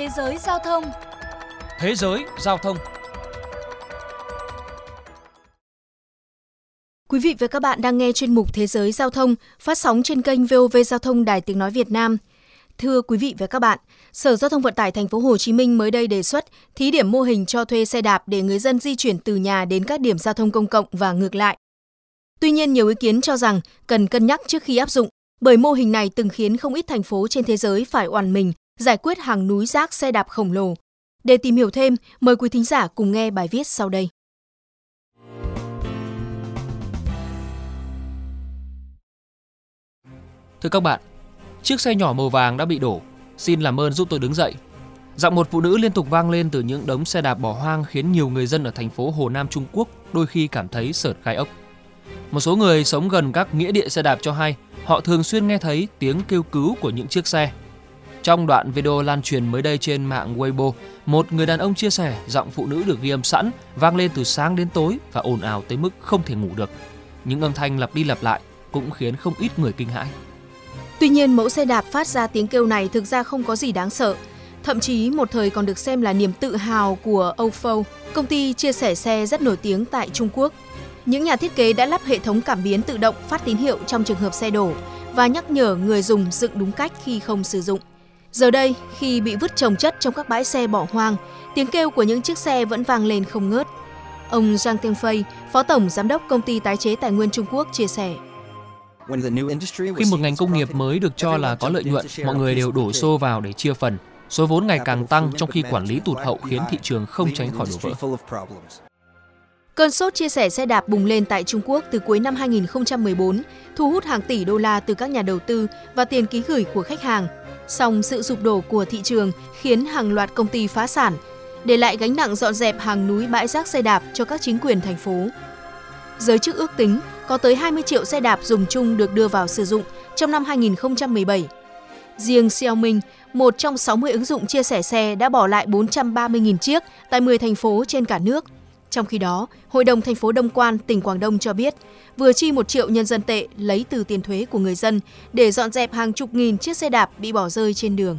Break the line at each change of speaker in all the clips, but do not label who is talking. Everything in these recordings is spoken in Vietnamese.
Thế giới giao thông
Thế giới giao thông
Quý vị và các bạn đang nghe chuyên mục Thế giới giao thông phát sóng trên kênh VOV Giao thông Đài Tiếng nói Việt Nam. Thưa quý vị và các bạn, Sở Giao thông Vận tải Thành phố Hồ Chí Minh mới đây đề xuất thí điểm mô hình cho thuê xe đạp để người dân di chuyển từ nhà đến các điểm giao thông công cộng và ngược lại. Tuy nhiên, nhiều ý kiến cho rằng cần cân nhắc trước khi áp dụng, bởi mô hình này từng khiến không ít thành phố trên thế giới phải oằn mình giải quyết hàng núi rác xe đạp khổng lồ. Để tìm hiểu thêm, mời quý thính giả cùng nghe bài viết sau đây.
Thưa các bạn, chiếc xe nhỏ màu vàng đã bị đổ. Xin làm ơn giúp tôi đứng dậy. Giọng một phụ nữ liên tục vang lên từ những đống xe đạp bỏ hoang khiến nhiều người dân ở thành phố Hồ Nam Trung Quốc đôi khi cảm thấy sợt gai ốc. Một số người sống gần các nghĩa địa xe đạp cho hay họ thường xuyên nghe thấy tiếng kêu cứu của những chiếc xe. Trong đoạn video lan truyền mới đây trên mạng Weibo, một người đàn ông chia sẻ giọng phụ nữ được ghi âm sẵn vang lên từ sáng đến tối và ồn ào tới mức không thể ngủ được. Những âm thanh lặp đi lặp lại cũng khiến không ít người kinh hãi.
Tuy nhiên, mẫu xe đạp phát ra tiếng kêu này thực ra không có gì đáng sợ. Thậm chí một thời còn được xem là niềm tự hào của Ofo, công ty chia sẻ xe rất nổi tiếng tại Trung Quốc. Những nhà thiết kế đã lắp hệ thống cảm biến tự động phát tín hiệu trong trường hợp xe đổ và nhắc nhở người dùng dựng đúng cách khi không sử dụng. Giờ đây, khi bị vứt trồng chất trong các bãi xe bỏ hoang, tiếng kêu của những chiếc xe vẫn vang lên không ngớt. Ông Zhang Tianfei, Phó Tổng Giám đốc Công ty Tái chế Tài nguyên Trung Quốc chia sẻ.
Khi một ngành công nghiệp mới được cho là có lợi nhuận, mọi người đều đổ xô vào để chia phần. Số vốn ngày càng tăng trong khi quản lý tụt hậu khiến thị trường không tránh khỏi đổ vỡ.
Cơn sốt chia sẻ xe đạp bùng lên tại Trung Quốc từ cuối năm 2014, thu hút hàng tỷ đô la từ các nhà đầu tư và tiền ký gửi của khách hàng. Song sự sụp đổ của thị trường khiến hàng loạt công ty phá sản, để lại gánh nặng dọn dẹp hàng núi bãi rác xe đạp cho các chính quyền thành phố. Giới chức ước tính có tới 20 triệu xe đạp dùng chung được đưa vào sử dụng trong năm 2017. Riêng Xiaomi, một trong 60 ứng dụng chia sẻ xe đã bỏ lại 430.000 chiếc tại 10 thành phố trên cả nước. Trong khi đó, Hội đồng thành phố Đông Quan, tỉnh Quảng Đông cho biết, vừa chi 1 triệu nhân dân tệ lấy từ tiền thuế của người dân để dọn dẹp hàng chục nghìn chiếc xe đạp bị bỏ rơi trên đường.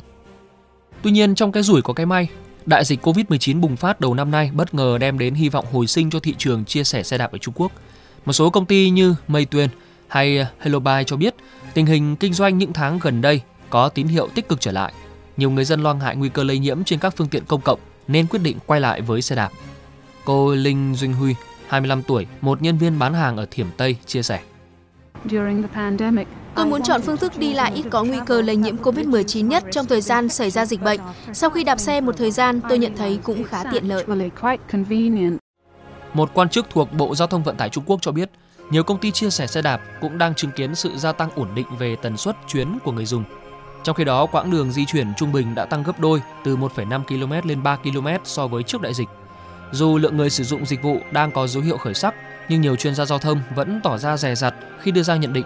Tuy nhiên, trong cái rủi có cái may, đại dịch Covid-19 bùng phát đầu năm nay bất ngờ đem đến hy vọng hồi sinh cho thị trường chia sẻ xe đạp ở Trung Quốc – một số công ty như Meituan hay HelloBuy cho biết tình hình kinh doanh những tháng gần đây có tín hiệu tích cực trở lại. Nhiều người dân lo ngại nguy cơ lây nhiễm trên các phương tiện công cộng nên quyết định quay lại với xe đạp. Cô Linh Duy Huy, 25 tuổi, một nhân viên bán hàng ở Thiểm Tây chia sẻ.
Tôi muốn chọn phương thức đi lại ít có nguy cơ lây nhiễm COVID-19 nhất trong thời gian xảy ra dịch bệnh. Sau khi đạp xe một thời gian, tôi nhận thấy cũng khá tiện lợi.
Một quan chức thuộc Bộ Giao thông Vận tải Trung Quốc cho biết, nhiều công ty chia sẻ xe đạp cũng đang chứng kiến sự gia tăng ổn định về tần suất chuyến của người dùng. Trong khi đó, quãng đường di chuyển trung bình đã tăng gấp đôi từ 1,5 km lên 3 km so với trước đại dịch. Dù lượng người sử dụng dịch vụ đang có dấu hiệu khởi sắc, nhưng nhiều chuyên gia giao thông vẫn tỏ ra rè rặt khi đưa ra nhận định.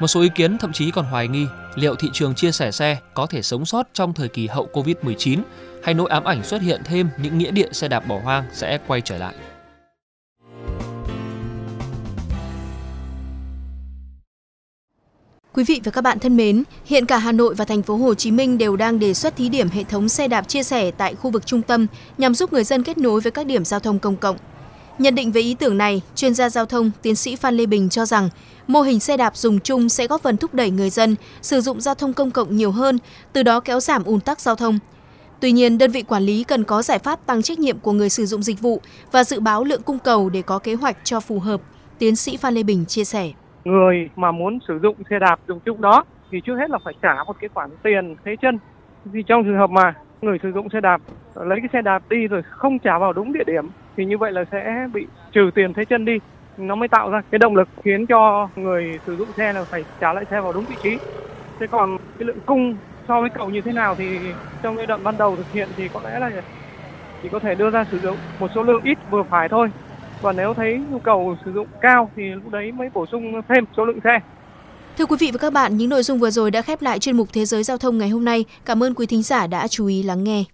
Một số ý kiến thậm chí còn hoài nghi liệu thị trường chia sẻ xe có thể sống sót trong thời kỳ hậu Covid-19 hay nỗi ám ảnh xuất hiện thêm những nghĩa địa xe đạp bỏ hoang sẽ quay trở lại.
Quý vị và các bạn thân mến, hiện cả Hà Nội và thành phố Hồ Chí Minh đều đang đề xuất thí điểm hệ thống xe đạp chia sẻ tại khu vực trung tâm nhằm giúp người dân kết nối với các điểm giao thông công cộng. Nhận định về ý tưởng này, chuyên gia giao thông tiến sĩ Phan Lê Bình cho rằng mô hình xe đạp dùng chung sẽ góp phần thúc đẩy người dân sử dụng giao thông công cộng nhiều hơn, từ đó kéo giảm ùn tắc giao thông. Tuy nhiên, đơn vị quản lý cần có giải pháp tăng trách nhiệm của người sử dụng dịch vụ và dự báo lượng cung cầu để có kế hoạch cho phù hợp, tiến sĩ Phan Lê Bình chia sẻ
người mà muốn sử dụng xe đạp dùng chung đó thì trước hết là phải trả một cái khoản tiền thế chân. Vì trong trường hợp mà người sử dụng xe đạp, lấy cái xe đạp đi rồi không trả vào đúng địa điểm thì như vậy là sẽ bị trừ tiền thế chân đi. Nó mới tạo ra cái động lực khiến cho người sử dụng xe là phải trả lại xe vào đúng vị trí. Thế còn cái lượng cung so với cầu như thế nào thì trong giai đoạn ban đầu thực hiện thì có lẽ là chỉ có thể đưa ra sử dụng một số lượng ít vừa phải thôi và nếu thấy nhu cầu sử dụng cao thì lúc đấy mới bổ sung thêm số lượng xe.
Thưa quý vị và các bạn, những nội dung vừa rồi đã khép lại chuyên mục Thế giới giao thông ngày hôm nay. Cảm ơn quý thính giả đã chú ý lắng nghe.